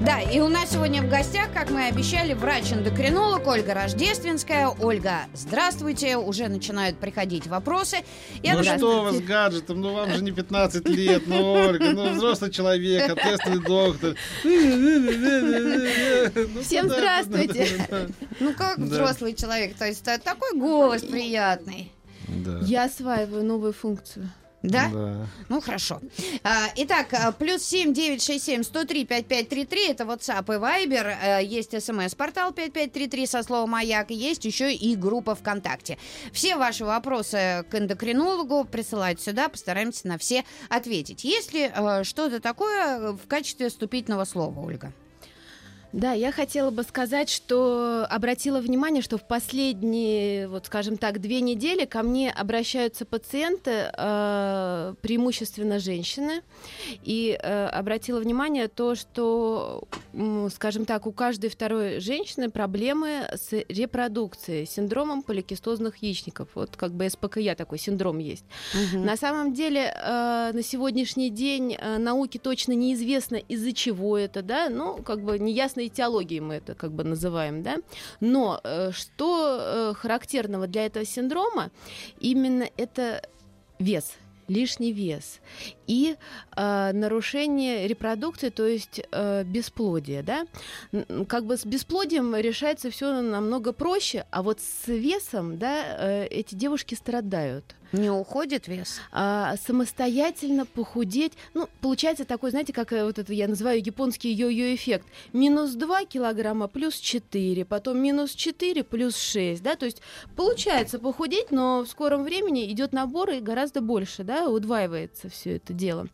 Да, и у нас сегодня в гостях, как мы и обещали, врач-эндокринолог Ольга Рождественская. Ольга, здравствуйте. Уже начинают приходить вопросы. Я ну что вы с гаджетом? Ну вам же не 15 лет, ну Ольга, ну взрослый человек, ответственный доктор. Всем здравствуйте. Ну как взрослый человек? То есть такой голос приятный. Я осваиваю новую функцию. Да? да. Ну, хорошо. А, итак, а, плюс семь девять шесть семь сто три пять пять три три это WhatsApp и Viber. А, есть смс-портал пять пять три три со словом «Маяк». Есть еще и группа ВКонтакте. Все ваши вопросы к эндокринологу присылайте сюда. Постараемся на все ответить. Есть ли что-то такое в качестве вступительного слова, Ольга? Да, я хотела бы сказать, что обратила внимание, что в последние, вот скажем так, две недели ко мне обращаются пациенты, э, преимущественно женщины, и э, обратила внимание то, что, э, скажем так, у каждой второй женщины проблемы с репродукцией, синдромом поликистозных яичников. Вот как бы СПКЯ такой синдром есть. Угу. На самом деле э, на сегодняшний день э, науке точно неизвестно из-за чего это, да, ну как бы неясно частной теологии мы это как бы называем, да. Но э, что э, характерного для этого синдрома, именно это вес, лишний вес и э, нарушение репродукции, то есть э, бесплодие, да, как бы с бесплодием решается все намного проще, а вот с весом, да, э, эти девушки страдают. Не уходит вес? А, самостоятельно похудеть. Ну, получается такой, знаете, как э, вот это я называю японский йо-йо эффект. Минус 2 килограмма плюс 4, потом минус 4 плюс 6, да, то есть получается похудеть, но в скором времени идет набор и гораздо больше, да, удваивается все это дело.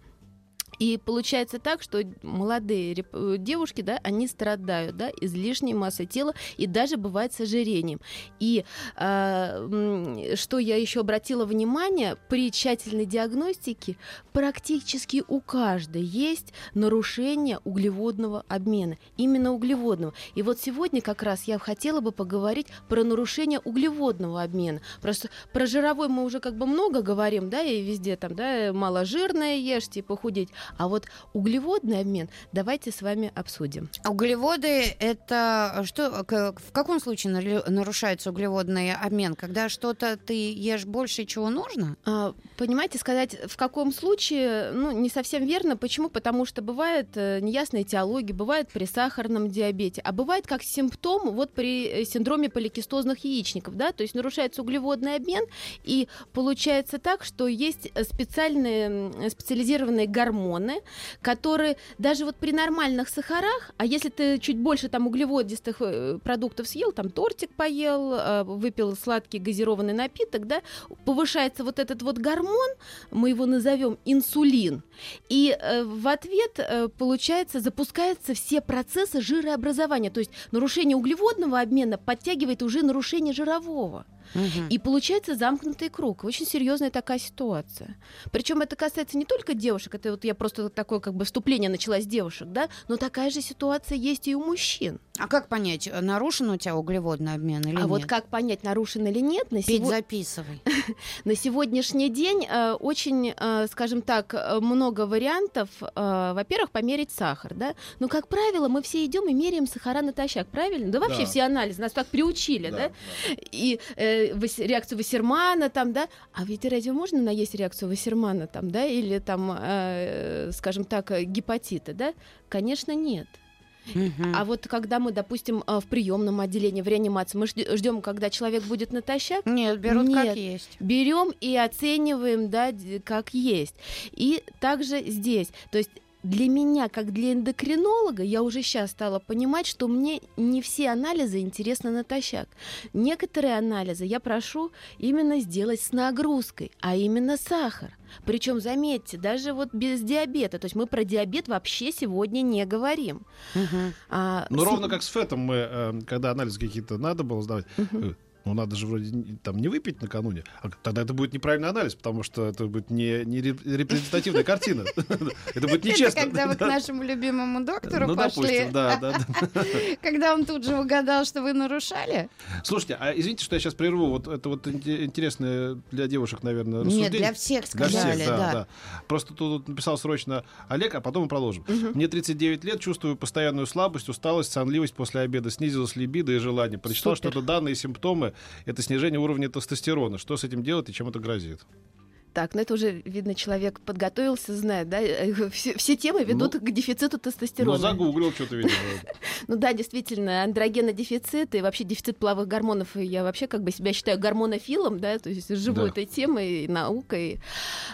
И получается так, что молодые э, девушки, да, они страдают, да, излишней массой тела и даже бывает с ожирением. И э, что я еще обратила внимание, при тщательной диагностике практически у каждой есть нарушение углеводного обмена, именно углеводного. И вот сегодня как раз я хотела бы поговорить про нарушение углеводного обмена. Просто про жировой мы уже как бы много говорим, да, и везде там, да, маложирное ешьте, похудеть. А вот углеводный обмен давайте с вами обсудим. Углеводы это что? В каком случае нарушается углеводный обмен? Когда что-то ты ешь больше, чего нужно? А, понимаете, сказать в каком случае, ну, не совсем верно. Почему? Потому что бывает э, неясная теология, бывает при сахарном диабете, а бывает как симптом вот при э, синдроме поликистозных яичников, да, то есть нарушается углеводный обмен, и получается так, что есть специальные специализированные гормоны, гормоны, которые даже вот при нормальных сахарах, а если ты чуть больше там углеводистых э, продуктов съел, там тортик поел, э, выпил сладкий газированный напиток, да, повышается вот этот вот гормон, мы его назовем инсулин, и э, в ответ получается запускаются все процессы жирообразования, то есть нарушение углеводного обмена подтягивает уже нарушение жирового. И получается замкнутый круг. Очень серьезная такая ситуация. Причем это касается не только девушек, это вот я просто такое как бы вступление начала с девушек, да, но такая же ситуация есть и у мужчин. А как понять, нарушен у тебя углеводный обмен или а нет? А вот как понять, нарушен или нет? На Пить сего... записывай. на сегодняшний день э, очень, э, скажем так, э, много вариантов. Э, во-первых, померить сахар, да. Но, как правило, мы все идем и меряем сахара натощак, правильно? Да вообще да. все анализы нас так приучили, да? да? да. И э, реакцию Вассермана там, да. А ведь разве можно наесть реакцию Вассермана там, да? Или там, э, скажем так, гепатита, да? Конечно, нет. Угу. А вот когда мы, допустим, э, в приемном отделении, в реанимации, мы ждем, когда человек будет натощак? Нет, берут Нет. как есть. Берем и оцениваем, да, как есть. И также здесь. То есть для меня, как для эндокринолога, я уже сейчас стала понимать, что мне не все анализы интересны натощак. Некоторые анализы я прошу именно сделать с нагрузкой, а именно сахар. Причем, заметьте, даже вот без диабета. То есть мы про диабет вообще сегодня не говорим. Угу. А, ну, с... ровно как с фетом мы, э, когда анализы какие-то надо было сдавать, угу Ну, надо же вроде там не выпить накануне. А тогда это будет неправильный анализ, потому что это будет не, не реп- репрезентативная картина. Это будет нечестно. когда вы к нашему любимому доктору Ну, пошли, да, да. да. когда он тут же угадал, что вы нарушали? Слушайте, а извините, что я сейчас прерву. Вот это вот инте- интересное для девушек, наверное, Нет, рассуждение. для всех сказали, да. Просто тут написал срочно Олег, а потом мы продолжим. Мне 39 лет, чувствую постоянную слабость, усталость, сонливость после обеда, снизилась либидо и желание. Прочитал, Супер. что это данные симптомы, это снижение уровня тестостерона. Что с этим делать и чем это грозит? Так, ну это уже, видно, человек подготовился, знает, да? э, Все, все темы ведут Ну, к дефициту Ну, тестостерона. загуглил что-то, видимо. Ну да, действительно, андрогенодефицит и вообще дефицит половых гормонов. Я вообще как бы себя считаю гормонофилом, да, то есть живу этой темой, и наукой.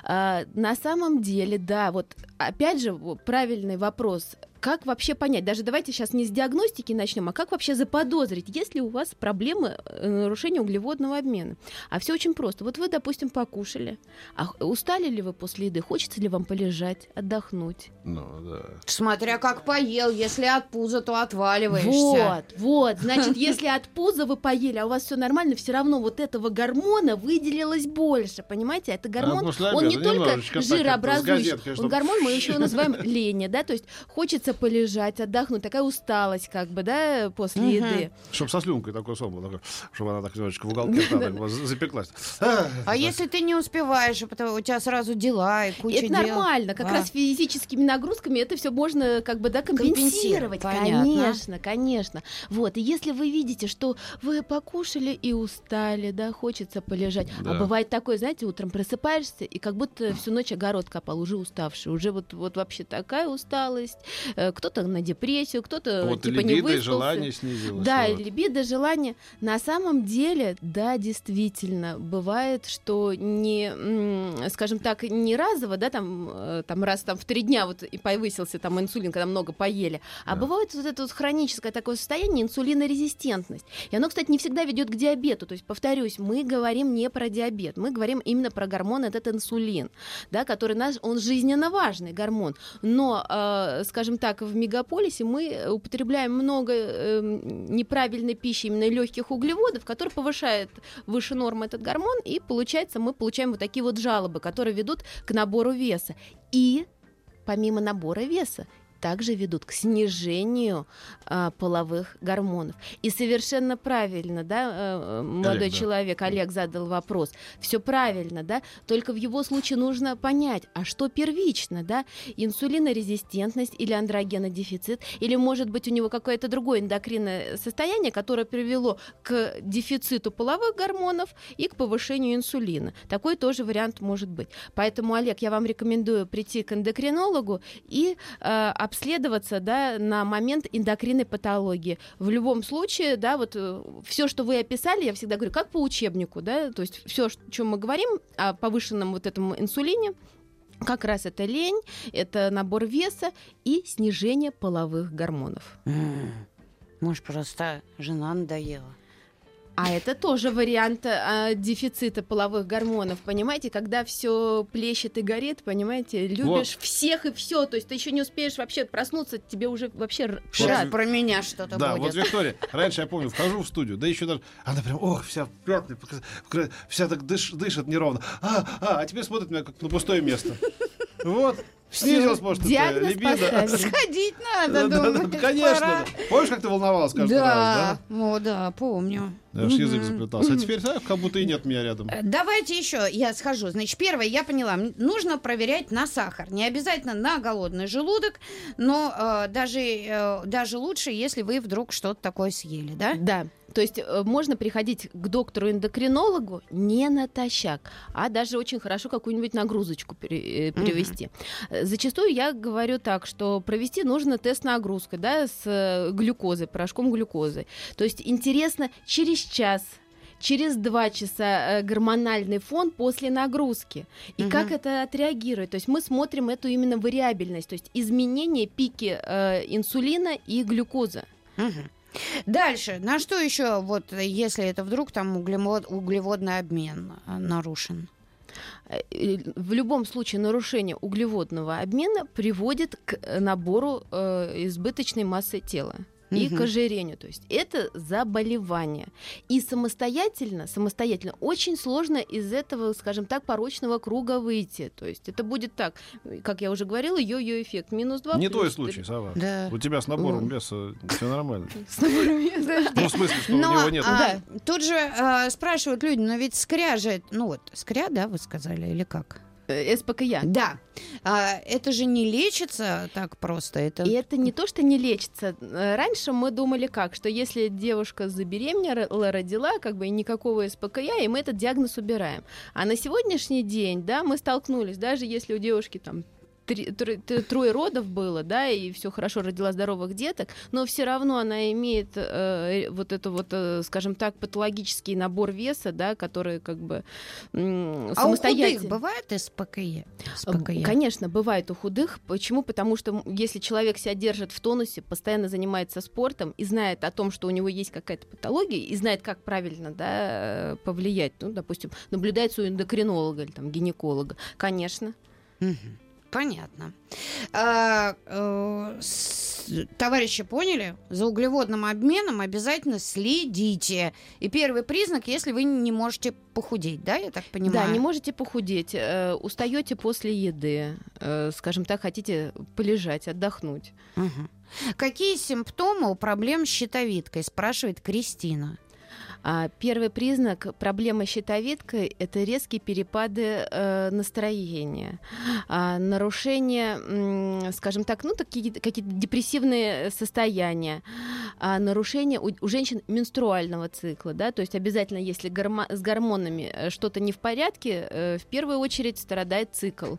А, на самом деле, да, вот опять же правильный вопрос. Как вообще понять? Даже давайте сейчас не с диагностики начнем, а как вообще заподозрить, есть ли у вас проблемы э, нарушения углеводного обмена? А все очень просто. Вот вы, допустим, покушали. А устали ли вы после еды? Хочется ли вам полежать, отдохнуть? Ну, да. Смотря как поел, если от пуза, то отваливаешься. Вот, вот. Значит, если от пуза вы поели, а у вас все нормально, все равно вот этого гормона выделилось больше. Понимаете? Это гормон, после он не только жирообразующий, газеткой, он гормон, мы еще его называем лень, да, то есть хочется полежать, отдохнуть, такая усталость как бы, да, после Мгм. еды. Чтобы со слюнкой такой сон был, такой, чтобы она так немножечко в уголке рта так запеклась. А, А если ты не успеваешь, а потом у тебя сразу дела и куча это дел? нормально, как раз физическими нагрузками это все можно как бы да Компенсировать, конечно, конечно. Вот и если вы видите, что вы покушали и устали, да, хочется полежать, а бывает такое, знаете, утром просыпаешься и как будто всю ночь огород копал, уже уставший, уже вот вот вообще такая усталость, кто-то на депрессию, кто-то Вот типа не либидо выспался. желание снизилось. Да, вот. либидо, желание. На самом деле, да, действительно, бывает, что не, скажем так, не разово, да, там, э, там раз там в три дня вот и повысился там инсулин, когда много поели, а Да. бывает вот это вот хроническое такое состояние инсулинорезистентность. И оно, кстати, не всегда ведет к диабету. То есть, повторюсь, мы говорим не про диабет, мы говорим именно про гормон этот инсулин, да, который наш, он жизненно важный гормон. Но, э, скажем так, в мегаполисе мы употребляем много э, неправильной пищи, именно легких углеводов, которые повышают выше нормы этот гормон, и получается мы получаем вот такие вот жалобы, которые ведут к набору веса. И помимо набора веса также ведут к снижению а, половых гормонов. И совершенно правильно, да, э, молодой Олег, да. человек Олег задал вопрос. Все правильно, да, только в его случае нужно понять, а что первично, да, инсулинорезистентность или андрогенодефицит, или может быть у него какое-то другое эндокринное состояние, которое привело к дефициту половых гормонов и к повышению инсулина. Такой тоже вариант может быть. Поэтому, Олег, я вам рекомендую прийти к эндокринологу и э, обследоваться да, на момент эндокринной патологии. В любом случае, да, вот все, что вы описали, я всегда говорю, как по учебнику, да, то есть все, о чем мы говорим о повышенном вот этом инсулине, как раз это лень, это набор веса и снижение половых гормонов. Может, просто жена надоела. А это тоже вариант а, дефицита половых гормонов, понимаете, когда все плещет и горит, понимаете, любишь всех и все, то есть ты еще не успеешь вообще проснуться, тебе уже вообще р- Сейчас про меня что-то Да, будет. вот Виктория, раньше я помню, вхожу в студию, да еще даже, она прям, ох, вся пятная, вся так дыш- дышит неровно. А, а, а теперь смотрит меня как на пустое место. Вот, снизилась, может, это Диагноз либидо. поставили. Сходить Да, надо, да, да, думаешь, конечно. Помнишь, как ты волновалась каждый Да, раз, о, да, помню. да? Аж язык заплетался. А теперь, так, как будто и нет меня рядом. Э, Давайте еще я схожу. Значит, первое, я поняла, нужно проверять на сахар. Не обязательно на голодный желудок, но э, даже, э, даже лучше, если вы вдруг что-то такое съели, да? Да, то есть э, можно приходить к доктору-эндокринологу не натощак, а даже очень хорошо какую-нибудь нагрузочку пере- э, привести. Э, Зачастую я говорю так, что провести нужно тест нагрузкой, да, с э, глюкозой, порошком глюкозы. То есть интересно через час через два часа э, гормональный фон после нагрузки. И Мгм. как это отреагирует? То есть мы смотрим эту именно вариабельность, то есть изменение пики э, инсулина и глюкозы. Мгм. Дальше, на что еще, вот, если это вдруг там углевод, углеводный обмен э, нарушен? Э, в любом случае нарушение углеводного обмена приводит к э, набору э, избыточной массы тела. И Мгм. к ожирению. То есть это заболевание. И самостоятельно, самостоятельно очень сложно из этого, скажем так, порочного круга выйти. То есть это будет так, как я уже говорила, йо-йо эффект. Минус 2. Не твой случай, Сава. Да. У тебя с набором веса все нормально. С набором веса. Ну, в смысле, что у него нет. а, тут же а, спрашивают люди, но ведь скря же, ну вот, скря, да, вы сказали, или как? Э, СПКЯ. Да. А, это же не лечится так просто. Это... И это не то, что не лечится. Раньше мы думали как, что если девушка забеременела, родила, как бы и никакого СПКЯ, и мы этот диагноз убираем. А на сегодняшний день, да, мы столкнулись, даже если у девушки там три- тр- т- трое родов было, да, и все хорошо родила здоровых деток, но все равно она имеет э, вот это вот, э, скажем так, патологический набор веса, да, который как бы м, а у самостоятельно. худых бывает СПКЕ? Б- СПКЕ? Конечно, бывает у худых. Почему? Потому что если человек себя держит в тонусе, постоянно занимается спортом и знает о том, что у него есть какая-то патология, и знает, как правильно да, э, повлиять, ну, допустим, наблюдается у эндокринолога или там, гинеколога, конечно. Мгм. Понятно. А, э, с- товарищи поняли? За углеводным обменом обязательно следите. И первый признак, если вы не можете похудеть, да, я так понимаю? Да, не можете похудеть, э, устаете после еды, э, скажем так, хотите полежать, отдохнуть. Мгм. Какие симптомы у проблем с щитовидкой, спрашивает Кристина. А первый признак проблемы щитовидкой – это резкие перепады э, настроения, а, нарушение, скажем так, ну, такие, какие-то депрессивные состояния, а, нарушение у, у женщин менструального цикла, да, то есть обязательно, если гормо- с гормонами э, что-то не в порядке, э, в первую очередь страдает цикл.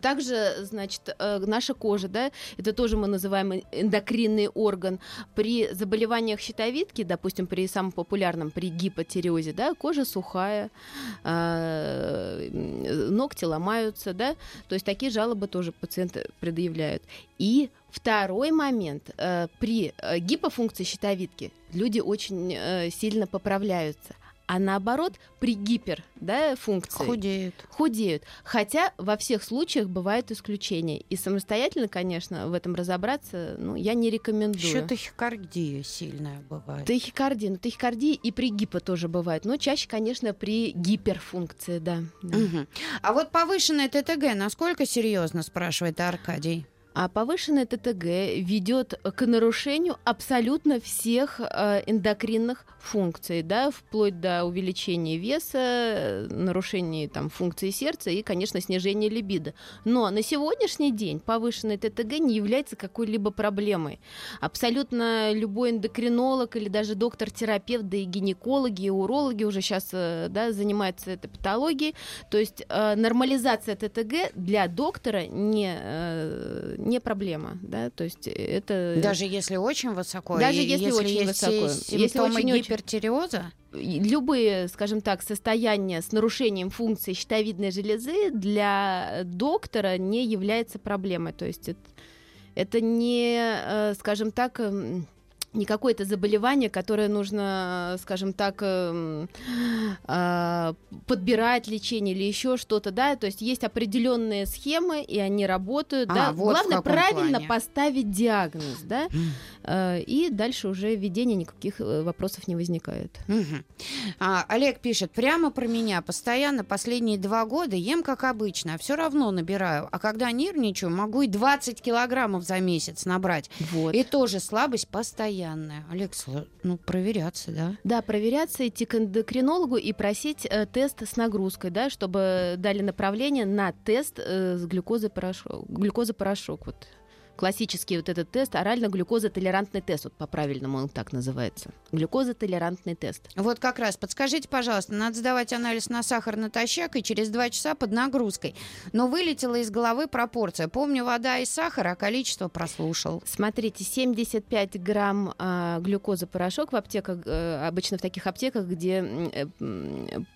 Также, значит, э, наша кожа, да, это тоже мы называем эндокринный орган. При заболеваниях щитовидки, допустим, при самом популярном, при гипотиреозе, да, кожа сухая, э, ногти ломаются, да, то есть такие жалобы тоже пациенты предъявляют. И второй момент, э, при гипофункции щитовидки люди очень сильно поправляются. А наоборот, при гипер да, функции Худеют. худеют. Хотя во всех случаях бывают исключения. И самостоятельно, конечно, в этом разобраться, ну, я не рекомендую. Еще тахикардия сильная бывает. Тахикардия. Ну, тахикардия и при гипо тоже бывает. Но чаще, конечно, при гиперфункции, да. да. Мгм. А вот повышенное ТТГ насколько серьезно, спрашивает Аркадий. А повышенное ТТГ ведет к нарушению абсолютно всех э, эндокринных функций, да, вплоть до увеличения веса, э, нарушения там, функции сердца и, конечно, снижения либидо. Но на сегодняшний день повышенное ТТГ не является какой-либо проблемой. Абсолютно любой эндокринолог или даже доктор-терапевт, да и гинекологи, и урологи уже сейчас да, занимаются этой патологией. То есть э, нормализация ТТГ для доктора не, э, не проблема. Да? То есть это... Даже если очень высоко. Даже и если очень есть высоко. Если Симптомы очень-очень- гипертиреоза. И любые, скажем так, состояния с нарушением функции щитовидной железы для доктора не является проблемой. То есть это, это не, э, скажем так, эм, не какое-то заболевание, которое нужно, скажем так, эм, а, подбирать лечение или еще что-то, да, то есть есть определенные схемы, и они работают, А, да. вот Главное правильно плане. поставить диагноз, да, э, и дальше уже введение никаких э, вопросов не возникает. А, Олег пишет, прямо про меня. Постоянно последние два года ем как обычно, а все равно набираю. А когда нервничаю, могу и 20 килограммов за месяц набрать. Вот. И тоже слабость постоянная. Олег, сл- ну, проверяться, да? Да, проверяться, идти к эндокринологу и просить э, тест с нагрузкой, да, чтобы дали направление на тест э, с глюкозой-порошок. Глюкоза-порошок, вот. Классический вот этот тест, орально-глюкозотолерантный тест, вот по-правильному он так называется. Глюкозотолерантный тест. Вот как раз, подскажите, пожалуйста, надо сдавать анализ на сахар натощак и через два часа под нагрузкой. Но вылетела из головы пропорция. Помню, вода и сахар, а количество прослушал. Смотрите, 75 грамм а, глюкоза-порошок в аптеках, э, обычно в таких аптеках, где э,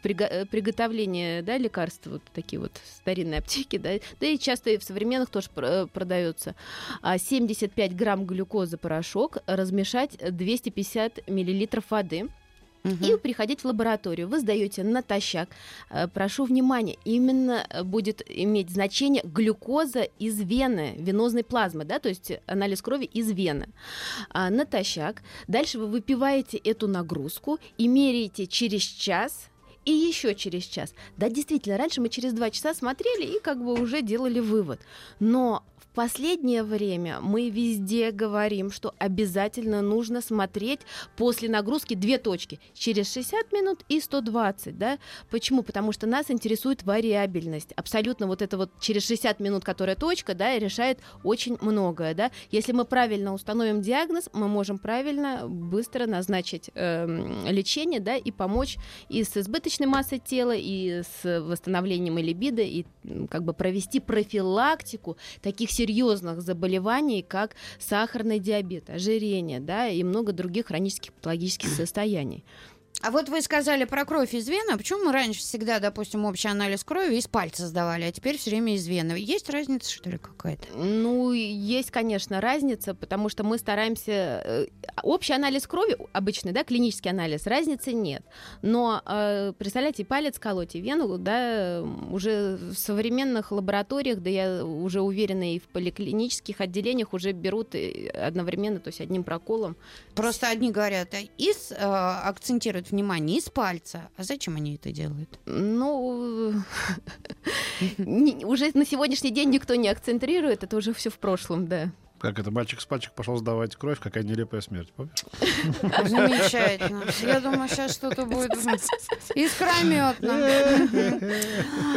приго- э, приготовление да, лекарств, вот такие вот старинные аптеки, да, да и часто и в современных тоже э, продается. А 75 грамм глюкоза-порошок размешать 250 миллилитров воды. Мгм. и приходить в лабораторию. Вы сдаете натощак. Э, Прошу внимания, именно будет иметь значение глюкоза из вены, венозной плазмы, да, то есть анализ крови из вены. А, натощак. Дальше вы выпиваете эту нагрузку и меряете через час и еще через час. Да, действительно, раньше мы через два часа смотрели и как бы уже делали вывод. Но последнее время мы везде говорим, что обязательно нужно смотреть после нагрузки две точки. Через 60 минут и 120, да? Почему? Потому что нас интересует вариабельность. Абсолютно вот это вот через 60 минут, которая точка, да, решает очень многое, да? Если мы правильно установим диагноз, мы можем правильно, быстро назначить эм, лечение, да, и помочь и с избыточной массой тела, и с восстановлением и либидо, и как бы провести профилактику таких серьезных заболеваний, как сахарный диабет, ожирение, да, и много других хронических патологических состояний. А вот вы сказали про кровь из вены. А Почему мы раньше всегда, допустим, общий анализ крови из пальца сдавали, а теперь все время из вены? Есть разница, что ли, какая-то? Ну, есть, конечно, разница, потому что мы стараемся... э, Общий анализ крови, обычный, да, клинический анализ, разницы нет. Но, э, представляете, и палец колоть, и вену, да, уже в современных лабораториях, да я уже уверена, и в поликлинических отделениях уже берут и одновременно, то есть одним проколом. Просто одни говорят, из, э, акцентируют внимание из пальца. А зачем они это делают? Ну, уже на сегодняшний день никто не акцентрирует, это уже все в прошлом, да. Как это, мальчик с пальчик пошел сдавать кровь, какая нелепая смерть, помнишь? Замечательно. Я думаю, сейчас что-то будет искрометно.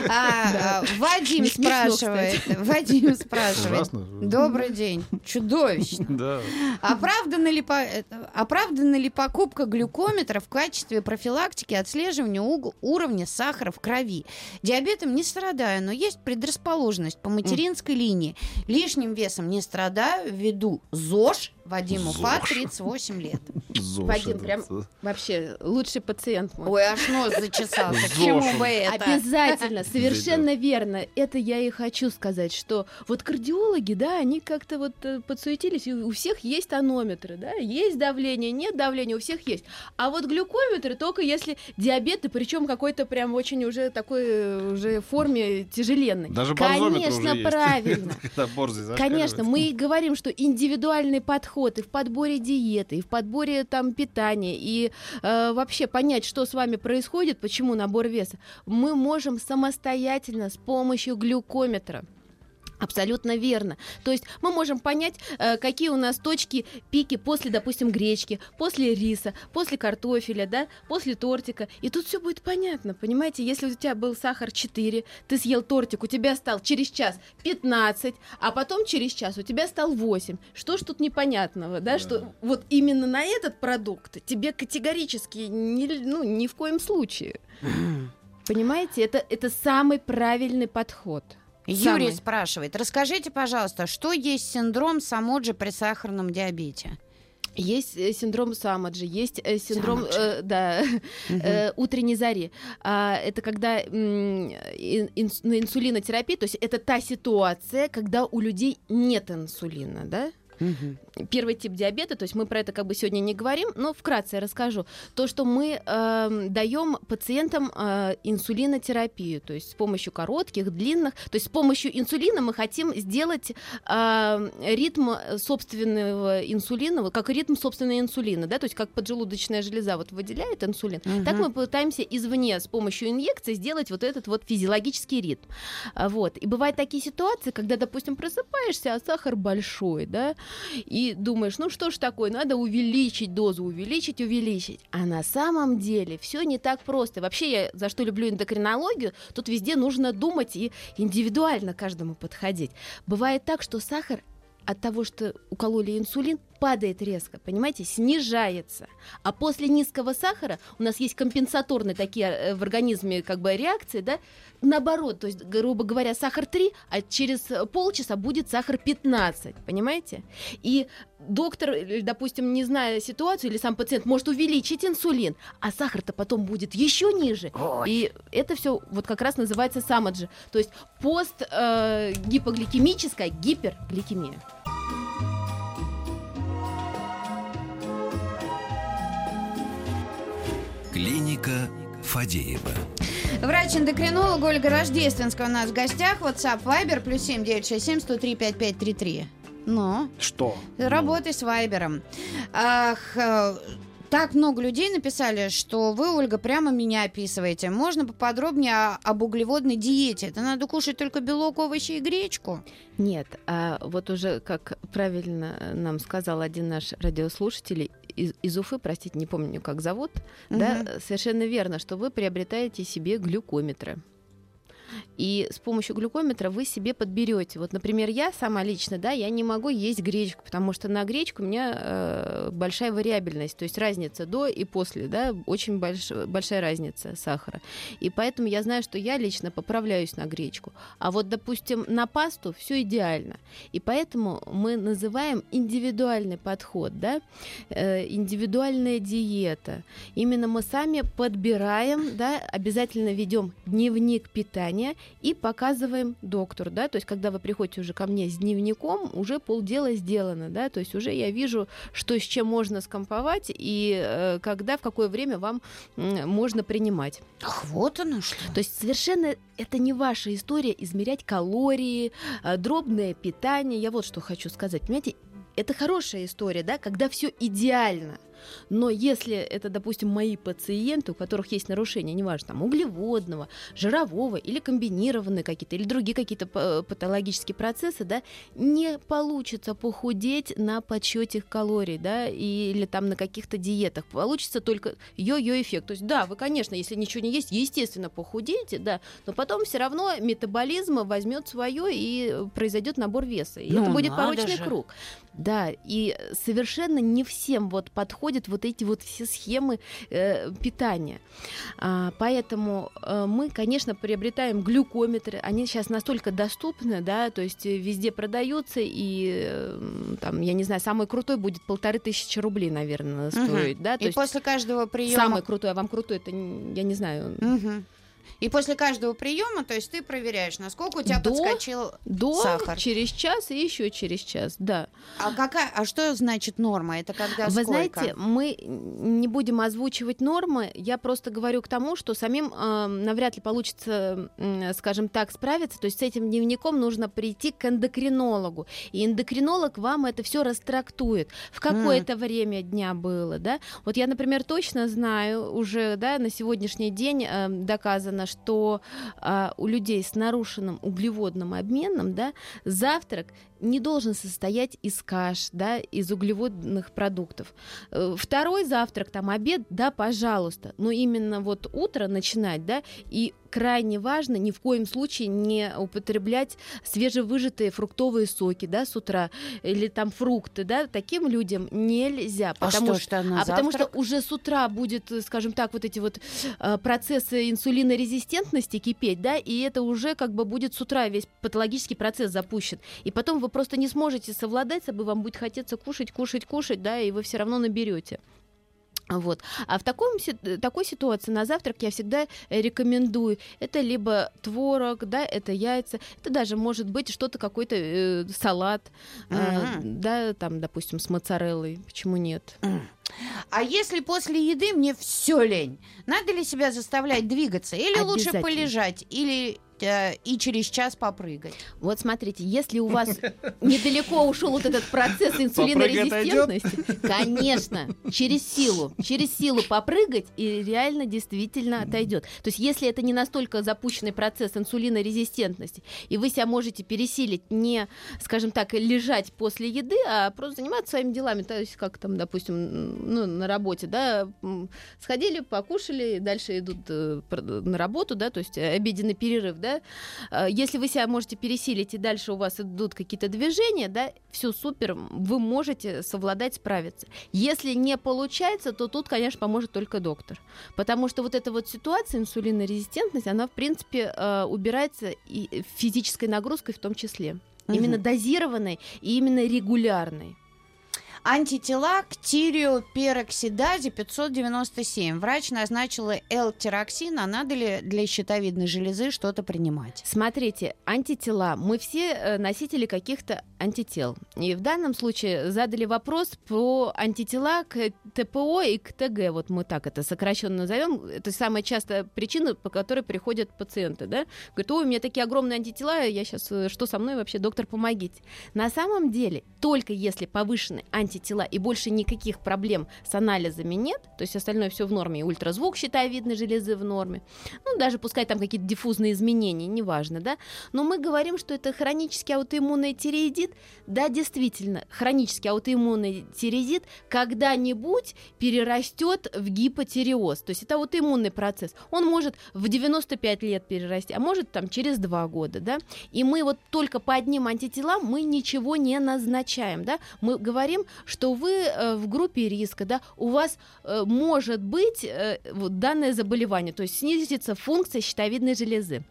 А, а, Вадим спрашивает. Вадим спрашивает. Ужасно. Добрый день. Чудовищно. Да. Оправдана ли, по- это- оправдана ли покупка глюкометра в качестве профилактики отслеживания уровня сахара в крови? Диабетом не страдаю, но есть предрасположенность по материнской линии. Лишним весом не страдаю, веду ЗОЖ. Вадим Уфа, ЗОЖ. 38 лет. ЗОЖ Вадим, прям э, Вообще, лучший пациент мой. Ой, аж нос зачесался. К чему бы это? Обязательно, совершенно верно. Это я и хочу сказать, что вот кардиологи, да, они как-то вот э, подсуетились, и у всех есть тонометры, да, есть давление, нет давления, у всех есть. А вот глюкометры только если диабет, и причем какой-то прям очень уже такой э, уже форме тяжеленной. Даже Конечно, уже правильно. Конечно, мы говорим, что индивидуальный подход и в подборе диеты, и в подборе там питания, и э, вообще понять, что с вами происходит, почему набор веса, мы можем самостоятельно с помощью глюкометра. Абсолютно верно. То есть мы можем понять, э, какие у нас точки пики после, допустим, гречки, после риса, после картофеля, да, после тортика. И тут все будет понятно, понимаете? Если у тебя был сахар 4, ты съел тортик, у тебя стал через час 15, а потом через час у тебя стал 8. Что ж тут непонятного, да, что вот именно на этот продукт тебе категорически не, ну, ни в коем случае. Понимаете, это, это самый правильный подход. Юрий Самый. спрашивает, расскажите, пожалуйста, что есть синдром Самоджи при сахарном диабете? Есть э, синдром Самаджи, есть э, синдром э, да, э, утренней зари. А, это когда ин- инс- на инсулинотерапии, то есть это та ситуация, когда у людей нет инсулина, да? Первый тип диабета, то есть мы про это как бы сегодня не говорим, но вкратце я расскажу. То, что мы эм, даем пациентам э, инсулинотерапию, то есть с помощью коротких, длинных, то есть с помощью инсулина мы хотим сделать э, ритм собственного инсулина, как ритм собственного инсулина, да, то есть как поджелудочная железа вот выделяет инсулин, так мы пытаемся извне с помощью инъекций сделать вот этот вот физиологический ритм. А, Вот. И бывают такие ситуации, когда, допустим, просыпаешься, а сахар большой, да, и думаешь, ну что ж такое, надо увеличить дозу, увеличить, увеличить. А на самом деле все не так просто. Вообще я за что люблю эндокринологию, тут везде нужно думать и индивидуально каждому подходить. Бывает так, что сахар от того, что укололи инсулин, падает резко, понимаете, снижается. А после низкого сахара у нас есть компенсаторные такие э, в организме как бы реакции, да, наоборот, то есть, грубо говоря, сахар 3, а через э, полчаса будет сахар 15, понимаете? И доктор, или, допустим, не зная ситуацию, или сам пациент может увеличить инсулин, а сахар-то потом будет еще ниже. И это все вот как раз называется самаджи, то есть пост э, гипогликемическая гипергликемия. Клиника Фадеева. Врач-эндокринолог Ольга Рождественская у нас в гостях. WhatsApp Viber плюс 7967 103 5533. Ну, Что? работай с Вайбером. Ах, э, так много людей написали, что вы, Ольга, прямо меня описываете. Можно поподробнее об углеводной диете? Это надо кушать только белок, овощи и гречку. Нет, а вот уже, как правильно нам сказал один наш радиослушатель из, из Уфы, простите, не помню, как зовут, да, совершенно верно, что вы приобретаете себе глюкометры. И с помощью глюкометра вы себе подберете. Вот, например, я сама лично, да, я не могу есть гречку, потому что на гречку у меня э, большая вариабельность, то есть разница до и после, да, очень больш- большая разница сахара. И поэтому я знаю, что я лично поправляюсь на гречку. А вот, допустим, на пасту все идеально. И поэтому мы называем индивидуальный подход, да, э, индивидуальная диета. Именно мы сами подбираем, да, обязательно ведем дневник питания и показываем доктору, да, то есть когда вы приходите уже ко мне с дневником, уже полдела сделано, да, то есть уже я вижу, что с чем можно скомповать и э, когда, в какое время вам м, можно принимать. Ах, вот оно что. То есть совершенно это не ваша история измерять калории, э, дробное питание. Я вот что хочу сказать. Понимаете, это хорошая история, да, когда все идеально. Но если это, допустим, мои пациенты, у которых есть нарушения, неважно, там, углеводного, жирового или комбинированные какие-то, или другие какие-то п- патологические процессы, да, не получится похудеть на подсчете калорий, да, или там на каких-то диетах. Получится только йо-йо эффект. То есть, да, вы, конечно, если ничего не есть, естественно, похудеете, да, но потом все равно метаболизм возьмет свое и произойдет набор веса. И Ну, это будет порочный же. круг. Да, и совершенно не всем вот подходят вот эти вот все схемы э, питания. А, поэтому э, мы, конечно, приобретаем глюкометры. Они сейчас настолько доступны, да, то есть э, везде продаются, и э, там, я не знаю, самый крутой будет полторы тысячи рублей, наверное, Мгм. стоить, да, то И есть после каждого приема... самый крутой, а вам крутой, это я не знаю, Мгм. И после каждого приема, то есть ты проверяешь, насколько у тебя До- подскочил до, сахар. через час и еще через час, да. А какая, а что значит норма? Это когда Вы сколько? знаете, мы не будем озвучивать нормы. Я просто говорю к тому, что самим э, навряд ли получится, м, скажем так, справиться. То есть с этим дневником нужно прийти к эндокринологу. И эндокринолог вам это все растрактует. В какое это время дня было, да? Вот я, например, точно знаю уже, да, на сегодняшний день э, доказано, что а, у людей с нарушенным углеводным обменом, да, завтрак не должен состоять из каш, да, из углеводных продуктов. Э, Второй завтрак, там обед, да, пожалуйста. Но именно вот утро начинать, да, и крайне важно ни в коем случае не употреблять свежевыжатые фруктовые соки, да, с утра, или там фрукты, да, таким людям нельзя, А потому что, что на а потому что уже с утра будет, э, скажем так, вот эти вот э, процессы инсулинорезистентности кипеть, да, и это уже как бы будет с утра весь патологический процесс запущен. И потом вы просто не сможете совладать с собой, вам будет хотеться кушать, кушать, кушать, да, и вы все равно наберете. Вот. А в таком, такой ситуации на завтрак я всегда рекомендую. Это либо творог, да, это яйца, это даже может быть что-то, какой-то э, салат, э, Мгм. да, там, допустим, с моцареллой, почему нет? А если после еды мне все лень, надо ли себя заставлять двигаться? Или лучше полежать? Или и через час попрыгать? Вот смотрите, если у вас недалеко ушел вот этот процесс инсулинорезистентности, конечно, через силу, через силу попрыгать и реально действительно отойдет. То есть, если это не настолько запущенный процесс инсулинорезистентности, и вы себя можете пересилить не, скажем так, лежать после еды, а просто заниматься своими делами, то есть, как там, допустим, ну, на работе, да, сходили, покушали, дальше идут э, на работу, да, то есть э, обеденный перерыв, да, Э, Если вы себя можете пересилить и дальше у вас идут какие-то движения, да, все супер, вы можете совладать, справиться. Если не получается, то тут, конечно, поможет только доктор. Потому что вот эта вот ситуация, инсулинорезистентность, она, в принципе, э, убирается и физической нагрузкой в том числе. Именно Мгм. дозированной и именно регулярной. Антитела к тиреопероксидазе 597. Врач назначила L-тироксин, а надо ли для щитовидной железы что-то принимать? Смотрите, антитела. Мы все э, носители каких-то антител. И в данном случае задали вопрос про антитела к ТПО и к ТГ. Вот мы так это сокращенно назовем. Это самая частая причина, по которой приходят пациенты. Да? Говорят, ой, у меня такие огромные антитела, я сейчас, э, что со мной вообще, доктор, помогите. На самом деле, только если повышены антитела и больше никаких проблем с анализами нет, то есть остальное все в норме, и ультразвук щитовидной железы в норме, ну, даже пускай там какие-то диффузные изменения, неважно, да, но мы говорим, что это хронический аутоиммунный тиреидит, да, действительно, хронический аутоиммунный тиреидит когда-нибудь перерастет в гипотиреоз, то есть это аутоиммунный процесс, он может в 95 лет перерасти, а может там через 2 года, да, и мы вот только по одним антителам мы ничего не назначаем, да, мы говорим, что вы э, в группе риска, да, у вас э, может быть э, вот данное заболевание, то есть снизится функция щитовидной железы.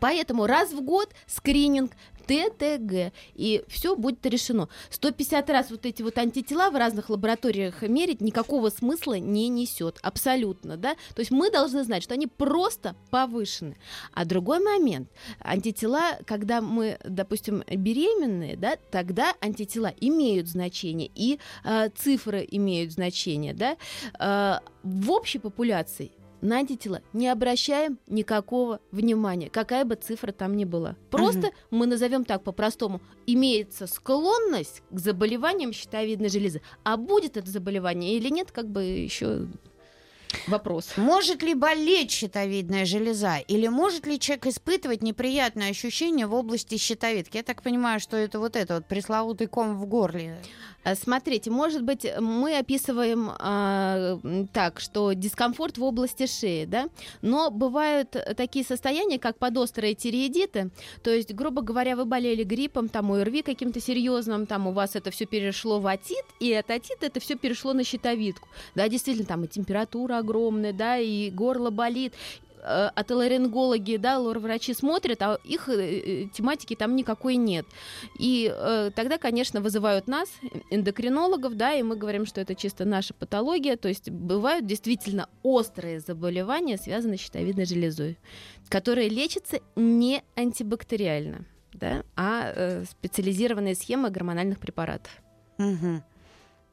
Поэтому раз в год скрининг ТТГ, и все будет решено. 150 раз вот эти вот антитела в разных лабораториях мерить никакого смысла не несет, абсолютно, да. То есть мы должны знать, что они просто повышены. А другой момент, антитела, когда мы, допустим, беременные, да, тогда антитела имеют значение, и э, цифры имеют значение, да. Э, в общей популяции на антитела не обращаем никакого внимания, какая бы цифра там ни была. Просто угу. мы назовем так по-простому, имеется склонность к заболеваниям щитовидной железы. А будет это заболевание или нет, как бы еще Вопрос. Может ли болеть щитовидная железа? Или может ли человек испытывать неприятные ощущения в области щитовидки? Я так понимаю, что это вот это вот пресловутый ком в горле. Э, смотрите, может быть, мы описываем э, так, что дискомфорт в области шеи, да, но бывают такие состояния, как подострые тиреидиты, то есть, грубо говоря, вы болели гриппом, там, ОРВИ каким-то серьезным, там, у вас это все перешло в атит, и от атита это все перешло на щитовидку, да, действительно, там и температура огромная, да, и горло болит, Э, отоларингологи, да, лор-врачи смотрят, а их э, э, тематики там никакой нет. И э, тогда, конечно, вызывают нас, эндокринологов, да, и мы говорим, что это чисто наша патология, то есть бывают действительно острые заболевания, связанные с щитовидной железой, которые лечатся не антибактериально, да, а э, специализированные схемы гормональных препаратов. Угу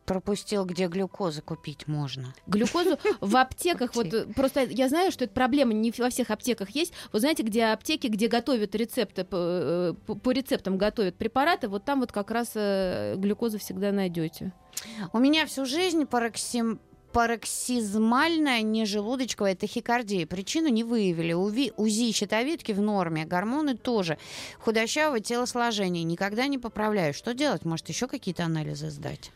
пропустил, где глюкозу купить можно. Глюкозу в аптеках, вот просто я знаю, что эта проблема не во всех аптеках есть. Вы знаете, где аптеки, где готовят рецепты, по, э, по рецептам готовят препараты, вот там вот как раз э, глюкозу всегда найдете. У меня всю жизнь пароксим пароксизмальная нежелудочковая тахикардия. Причину не выявили. УВИ, УЗИ щитовидки в норме, гормоны тоже. Худощавое телосложение. Никогда не поправляю. Что делать? Может, еще какие-то анализы сдать?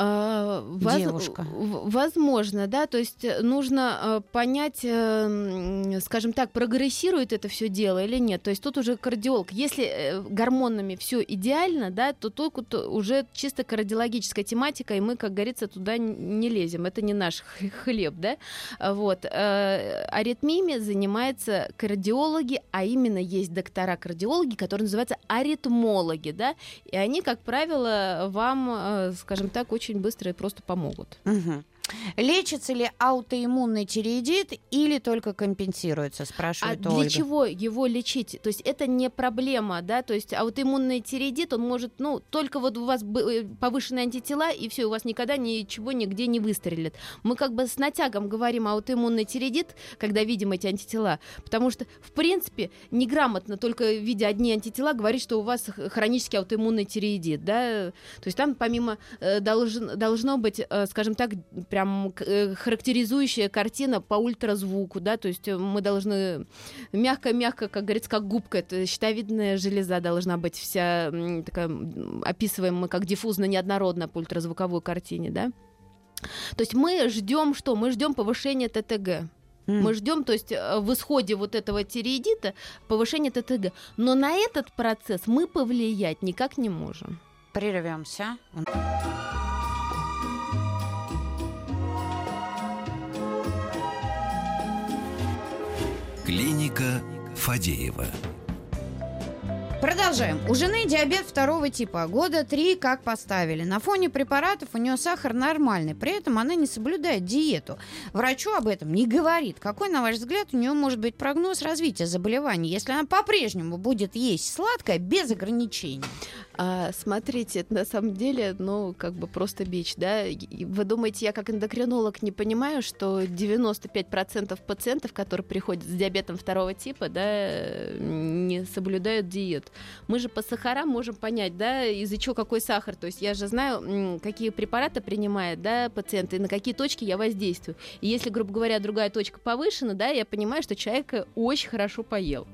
А, Девушка. Возможно, да, то есть э, нужно э, понять, э, скажем так, прогрессирует это все дело или нет. То есть тут уже кардиолог. Если гормонами все идеально, да, то тут уже чисто кардиологическая тематика, и мы, как говорится, туда не лезем. Это не наш хлеб, да. Вот. Аритмиями занимаются кардиологи, а именно есть доктора-кардиологи, которые называются аритмологи, да, и они, как правило, вам, скажем так, очень очень быстро и просто помогут. Угу. Лечится ли аутоиммунный тиреидит или только компенсируется, спрашивает а Ольга. для чего его лечить? То есть это не проблема, да, то есть аутоиммунный тиреидит, он может, ну, только вот у вас э, повышенные антитела, и все, у вас никогда ничего нигде не выстрелит. Мы как бы с натягом говорим аутоиммунный тиреидит, когда видим эти антитела, потому что, в принципе, неграмотно только видя одни антитела говорить, что у вас хронический аутоиммунный тиреидит, да, то есть там помимо э, должен, должно быть, э, скажем так, прям э, характеризующая картина по ультразвуку, да, то есть э, мы должны мягко-мягко, как говорится, как губка, это щитовидная железа должна быть вся такая, описываемая как диффузно неоднородно по ультразвуковой картине, да. То есть мы ждем что? Мы ждем повышения ТТГ. Mm. Мы ждем, то есть э, в исходе вот этого тиреидита повышение ТТГ. Но на этот процесс мы повлиять никак не можем. Прервемся. Клиника Фадеева. Продолжаем. У жены диабет второго типа. Года три как поставили. На фоне препаратов у нее сахар нормальный. При этом она не соблюдает диету. Врачу об этом не говорит. Какой, на ваш взгляд, у нее может быть прогноз развития заболеваний, если она по-прежнему будет есть сладкое без ограничений? А, смотрите, на самом деле, ну, как бы просто бич, да? Вы думаете, я как эндокринолог не понимаю, что 95% пациентов, которые приходят с диабетом второго типа, да, не соблюдают диет. Мы же по сахарам можем понять, да, из-за чего какой сахар. То есть я же знаю, какие препараты принимает, да, пациент, и на какие точки я воздействую. И если, грубо говоря, другая точка повышена, да, я понимаю, что человек очень хорошо поел.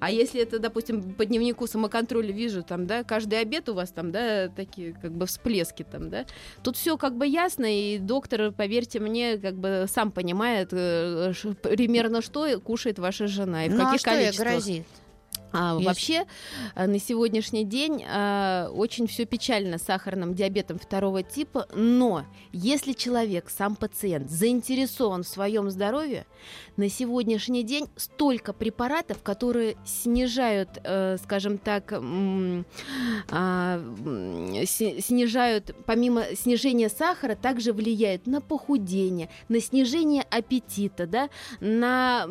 А если это, допустим, по дневнику самоконтроля вижу, там, да, каждый обед у вас там, да, такие как бы всплески там, да, тут все как бы ясно, и доктор, поверьте мне, как бы сам понимает э, примерно что кушает ваша жена и в ну, а каких что ей количествах. грозит? А, Если- Вообще, а, на сегодняшний день а, очень все печально с сахарным диабетом второго типа, но если человек, сам пациент, заинтересован в своем здоровье, на сегодняшний день столько препаратов, которые снижают, э, скажем так, си- снижают, помимо снижения сахара, также влияют на похудение, на снижение аппетита, да, на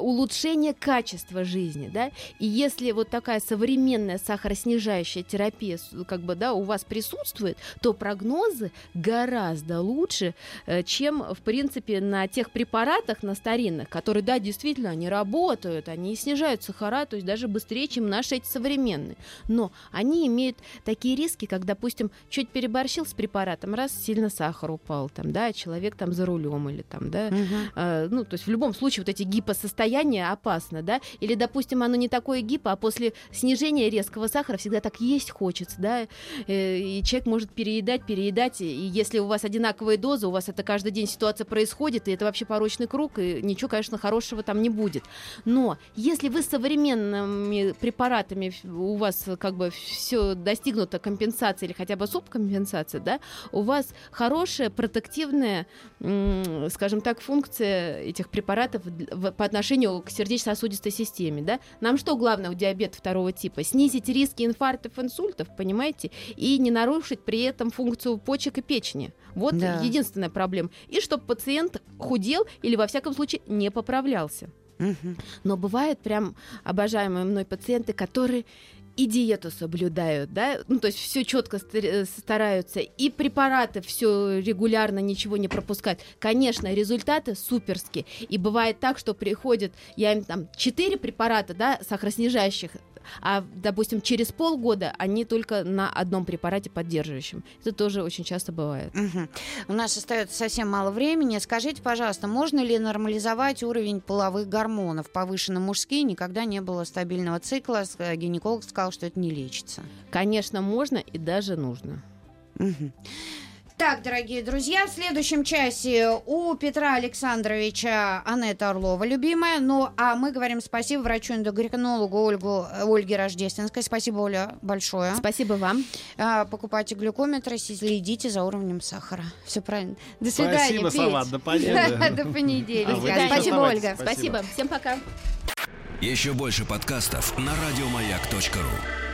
улучшение качества жизни, да, и если вот такая современная сахароснижающая терапия, как бы, да, у вас присутствует, то прогнозы гораздо лучше, э, чем, в принципе, на тех препаратах, на старинных, которые, да, действительно, они работают, они снижают сахара, то есть даже быстрее, чем наши эти современные. Но они имеют такие риски, как, допустим, чуть переборщил с препаратом, раз сильно сахар упал, там, да, человек там за рулем или там, да, Мгм. Э, ну, то есть в любом случае вот эти гипосостояния опасно, да, или, допустим, оно не такое гипо, а после снижения резкого сахара всегда так есть хочется, да, э, и человек может переедать, переедать, и если у вас одинаковые дозы, у вас это каждый день ситуация происходит, и это вообще порочный круг, и ничего, конечно, хорошего там не будет. Но если вы современными препаратами, у вас как бы все достигнута компенсация или хотя бы субкомпенсация, да, у вас хорошая протективная, скажем так, функция этих препаратов по отношению к сердечно-сосудистой системе, да. Нам что главное у диабета второго типа? Снизить риски инфарктов, инсультов, понимаете, и не нарушить при этом функцию почек и печени. Вот Да. единственная проблема. И чтобы пациент худел или во всяком случае не поправлялся. Мгм. Но бывают прям обожаемые мной пациенты, которые и диету соблюдают, да, ну, то есть все четко стараются, и препараты все регулярно, ничего не пропускают. Конечно, результаты суперские. И бывает так, что приходит, я им там 4 препарата, да, сахароснижающих, а, допустим, через полгода они только на одном препарате поддерживающем. Это тоже очень часто бывает. Мгм. У нас остается совсем мало времени. Скажите, пожалуйста, можно ли нормализовать уровень половых гормонов? Повышенно мужские, никогда не было стабильного цикла. Э, Гинеколог сказал, что это не лечится. Конечно, можно и даже нужно. Мгм. Так, дорогие друзья, в следующем часе у Петра Александровича Анетта Орлова, любимая. Ну, а мы говорим спасибо врачу-эндокринологу Ольгу, Ольге Рождественской. Спасибо, Оля, большое. Спасибо вам. А, покупайте глюкометры, следите за уровнем сахара. Все правильно. До свидания, Спасибо, Петь. Сова, до понедельника. До понедельника. А Спасибо. Ольга. Спасибо. Спасибо. Всем пока. Еще больше подкастов на радиомаяк.ру.